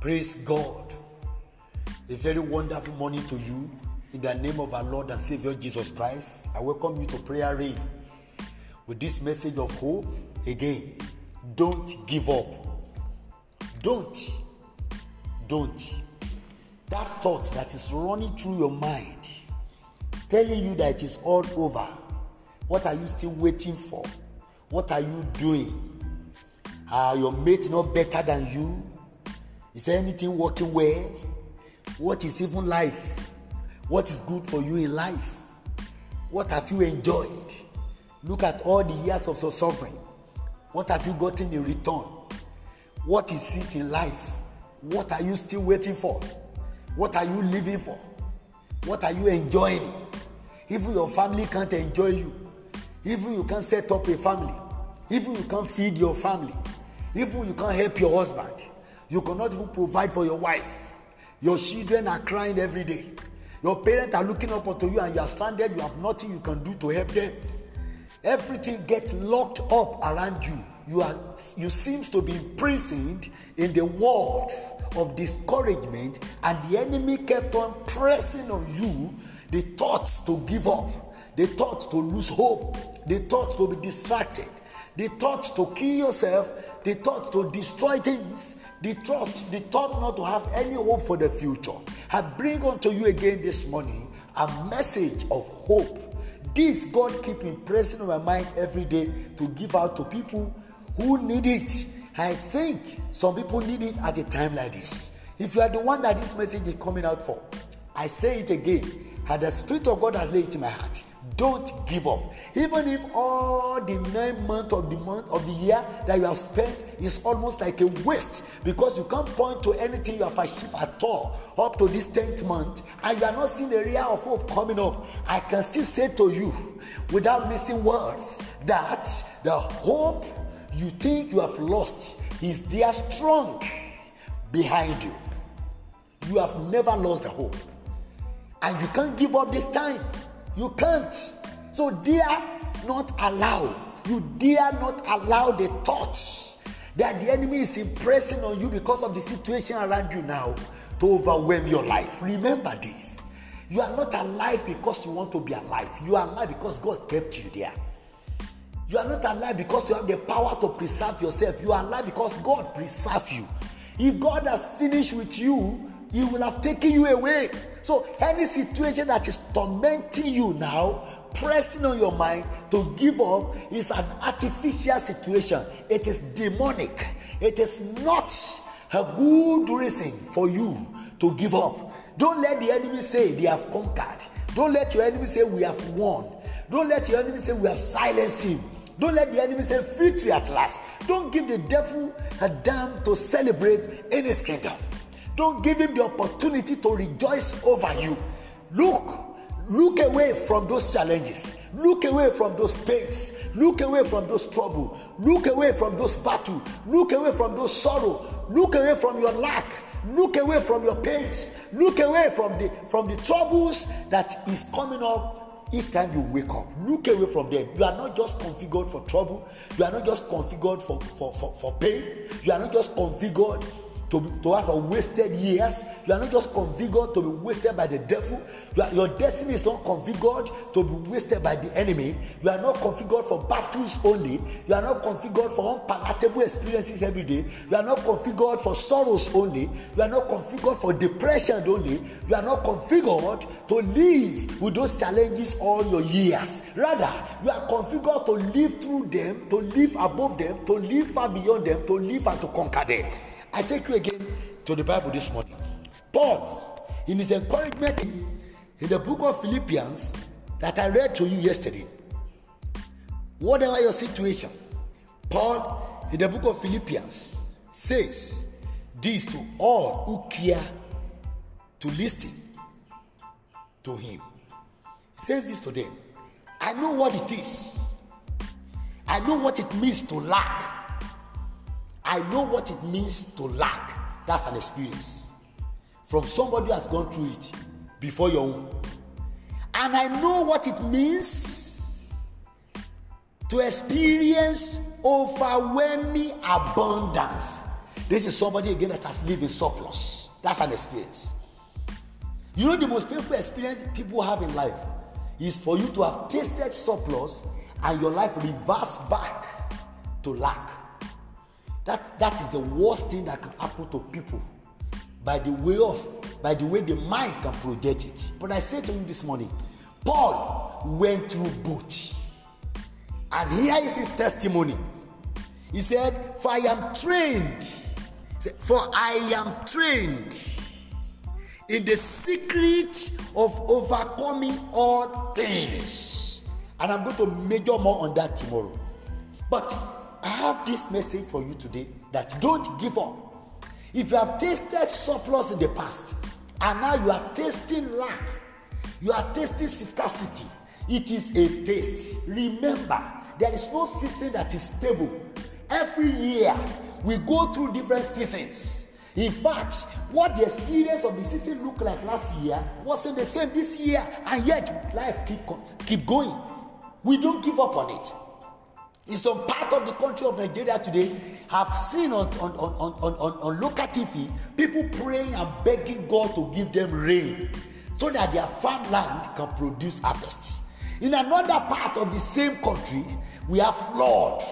Praise God. A very wonderful morning to you. In the name of our Lord and Savior Jesus Christ, I welcome you to Prayer Rain with this message of hope. Again, don't give up. Don't. Don't. That thought that is running through your mind, telling you that it is all over. What are you still waiting for? What are you doing? Are your mates not better than you? Is there anything working well? What is even life? What is good for you in life? What have you enjoyed? Look at all the years of your suffering. What have you gotten in return? What is it in life? What are you still waiting for? What are you living for? What are you enjoying? Even your family can't enjoy you. Even you can't set up a family. Even you can't feed your family. Even you can't help your husband. You cannot even provide for your wife. Your children are crying every day. Your parents are looking up onto you and you are stranded. You have nothing you can do to help them. Everything gets locked up around you. You are you seems to be imprisoned in the world of discouragement, and the enemy kept on pressing on you the thoughts to give up, the thoughts to lose hope, the thoughts to be distracted, the thought to kill yourself, the thought to destroy things, the thought, the thought not to have any hope for the future. I bring unto you again this morning a message of hope. This God keep impressing on my mind every day to give out to people who need it. I think some people need it at a time like this. If you are the one that this message is coming out for, I say it again. And the Spirit of God has laid it in my heart. Don't give up. Even if all the nine months of the month of the year that you have spent is almost like a waste because you can't point to anything you have achieved at all up to this 10th month and you are not seeing a area of hope coming up. I can still say to you without missing words that the hope you think you have lost is there strong behind you. You have never lost the hope. And you can't give up this time. You can't. So dare not allow, you dare not allow the thoughts that the enemy is impressing on you because of the situation around you now to overwhelm your life. Remember this. You are not alive because you want to be alive. You are alive because God kept you there. You are not alive because you have the power to preserve yourself. You are alive because God preserved you. If God has finished with you, He will have taken you away. So, any situation that is tormenting you now, pressing on your mind to give up, is an artificial situation. It is demonic. It is not a good reason for you to give up. Don't let the enemy say they have conquered. Don't let your enemy say we have won. Don't let your enemy say we have silenced him. Don't let the enemy say victory at last. Don't give the devil a damn to celebrate in his kingdom. Don't give him the opportunity to rejoice over you. Look, look away from those challenges. Look away from those pains. Look away from those trouble. Look away from those battle. Look away from those sorrow. Look away from your lack. Look away from your pains. Look away from the from the troubles that is coming up each time you wake up. Look away from them. You are not just configured for trouble. You are not just configured for, for, for, for pain. You are not just configured to, be, to have a wasted years. You are not just configured to be wasted by the devil. Are, your destiny is not configured to be wasted by the enemy. You are not configured for battles only. You are not configured for unpalatable experiences every day. You are not configured for sorrows only. You are not configured for depression only. You are not configured to live with those challenges all your years. Rather, you are configured to live through them, to live above them, to live far beyond them, to live and to conquer them. I take you again to the Bible this morning. Paul, in his encouragement in, the book of Philippians that I read to you yesterday, whatever your situation, Paul, in the book of Philippians, says this to all who care to listen to him. He says this to them I know what it is, I know what it means to lack. I know what it means to lack. That's an experience from somebody who has gone through it before your own. And I know what it means to experience overwhelming abundance. This is somebody again that has lived in surplus. That's an experience. You know, the most painful experience people have in life is for you to have tasted surplus and your life reverse back to lack. That, that is the worst thing that can happen to people by the way of by the way the mind can project it. But I say to you this morning, Paul went through both. And here is his testimony. He said, For I am trained, for I am trained in the secret of overcoming all things. And I'm going to major more on that tomorrow. But I have this message for you today that don't give up. If you have tasted surplus in the past and now you are tasting lack, you are tasting scarcity, it is a taste. Remember, there is no season that is stable. Every year we go through different seasons. In fact, what the experience of the season looked like last year wasn't the same this year, and yet life keep, keep going. We don't give up on it in some part of the country of Nigeria today have seen on, on, on, on, on, on local TV people praying and begging God to give them rain so that their farmland can produce harvest. In another part of the same country, we have flood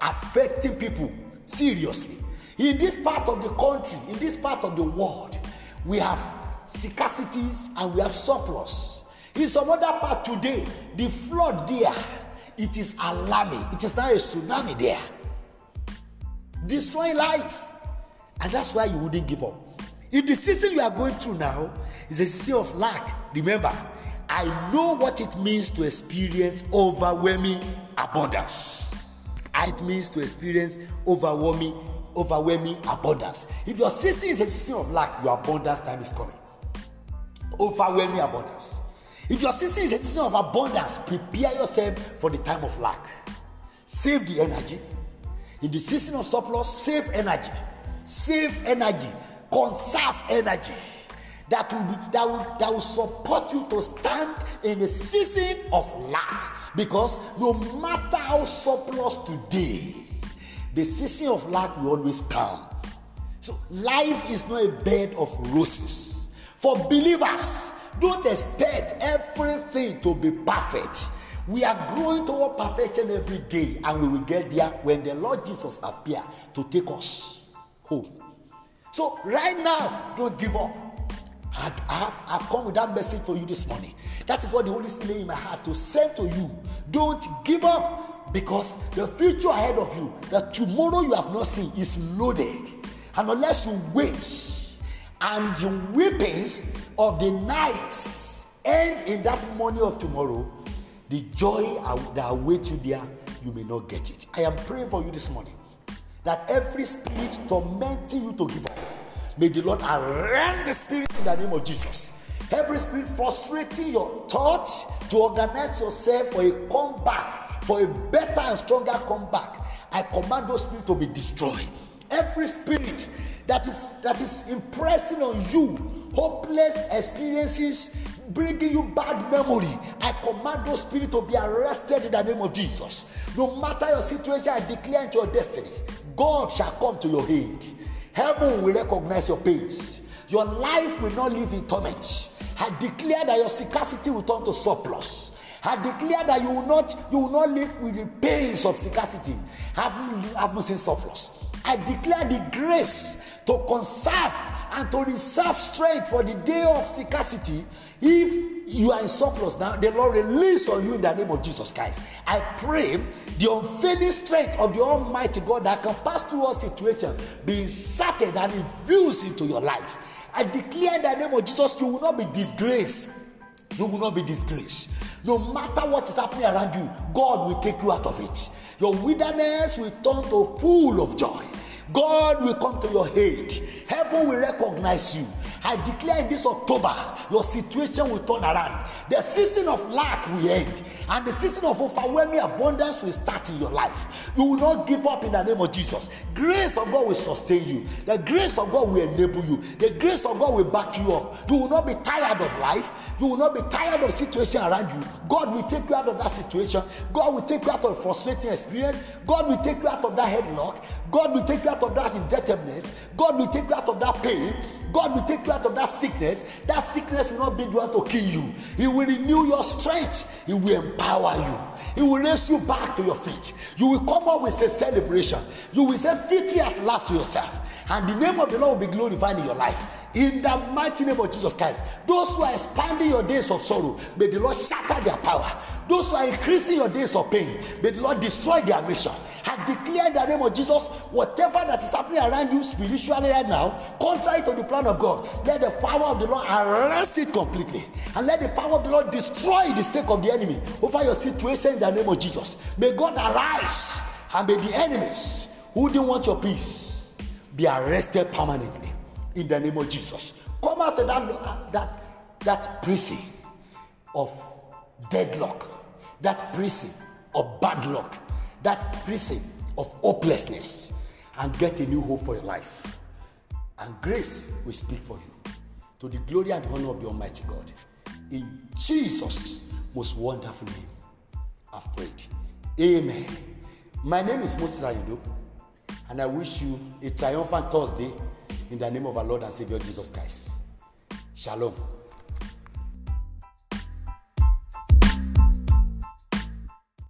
affecting people seriously. In this part of the country, in this part of the world, we have scarcities and we have surplus. In some other part today, the flood there it is alarming. It is now a tsunami there, destroying life. And that's why you wouldn't give up. If the season you are going through now is a season of lack, remember, I know what it means to experience overwhelming abundance. It means to experience overwhelming, overwhelming abundance. If your season is a season of lack, your abundance time is coming. Overwhelming abundance. If your season is a season of abundance, prepare yourself for the time of lack. Save the energy. In the season of surplus, save energy. Save energy. Conserve energy. That will, be, that, will, that will support you to stand in the season of lack. Because no matter how surplus today, the season of lack will always come. So life is not a bed of roses. For believers, don't expect everything to be perfect. We are growing toward perfection every day, and we will get there when the Lord Jesus appear to take us home. So right now, don't give up. I have, I've come with that message for you this morning. That is what the Holy Spirit in my heart to send to you. Don't give up because the future ahead of you, the tomorrow you have not seen, is loaded. And unless you wait and the weeping of the nights end in that morning of tomorrow, the joy that awaits you there, you may not get it. I am praying for you this morning that every spirit tormenting you to give up, may the Lord arrest the spirit in the name of Jesus. Every spirit frustrating your thoughts to organize yourself for a comeback, for a better and stronger comeback, I command those spirits to be destroyed. Every spirit that is that is impressing on you hopeless experiences bringing you bad memory. I command those spirits to be arrested in the name of jesus. No matter your situation i declare into your destiny god shall come to your aid. Heaven will recognize your pains. Your life will not live in torment. I declare that your scarcity will turn to surplus. I declare that you will not you will not live with the pains of scarcity, having having seen surplus. I declare the grace to conserve and to reserve strength for the day of scarcity. If you are in surplus now, the Lord release on you in the name of Jesus Christ. I pray the unfailing strength of the Almighty God that can pass through all situations be inserted and infused into your life. I declare in the name of Jesus, you will not be disgraced. You will not be disgraced. No matter what is happening around you, God will take you out of it. Your wilderness will turn to a pool of joy. God will come to your aid. Heaven will recognize you. I declare this October, your situation will turn around. The season of lack will end, and the season of overwhelming abundance will start in your life. You will not give up in the name of Jesus. Grace of God will sustain you. The grace of God will enable you. The grace of God will back you up. You will not be tired of life. You will not be tired of the situation around you. God will take you out of that situation. God will take you out of frustrating experience. God will take you out of that headlock. God will take you out of that indebtedness. God will take you out of that pain. God will take you out of that sickness. That sickness will not be one to kill you. He will renew your strength. He will empower you. He will raise you back to your feet. You will come up with a celebration. You will say victory at last to yourself. And the name of the Lord will be glorified in your life. In the mighty name of Jesus Christ. Those who are expanding your days of sorrow, may the Lord shatter their power. Those who are increasing your days of pain, may the Lord destroy their mission. I declare in the name of Jesus, whatever that is happening around you spiritually right now, contrary to the plan of God, let the power of the Lord arrest it completely. And let the power of the Lord destroy the stake of the enemy over your situation in the name of Jesus. May God arise and may the enemies who didn't want your peace be arrested permanently in the name of Jesus. Come out of that, that, that prison of deadlock, that prison of bad luck, that prison of hopelessness, and get a new hope for your life. And grace will speak for you to the glory and honor of the Almighty God. In Jesus' most wonderful name, I've prayed. Amen. My name is Moses Ayudo, and I wish you a triumphant Thursday in the name of our Lord and Savior Jesus Christ. Shalom.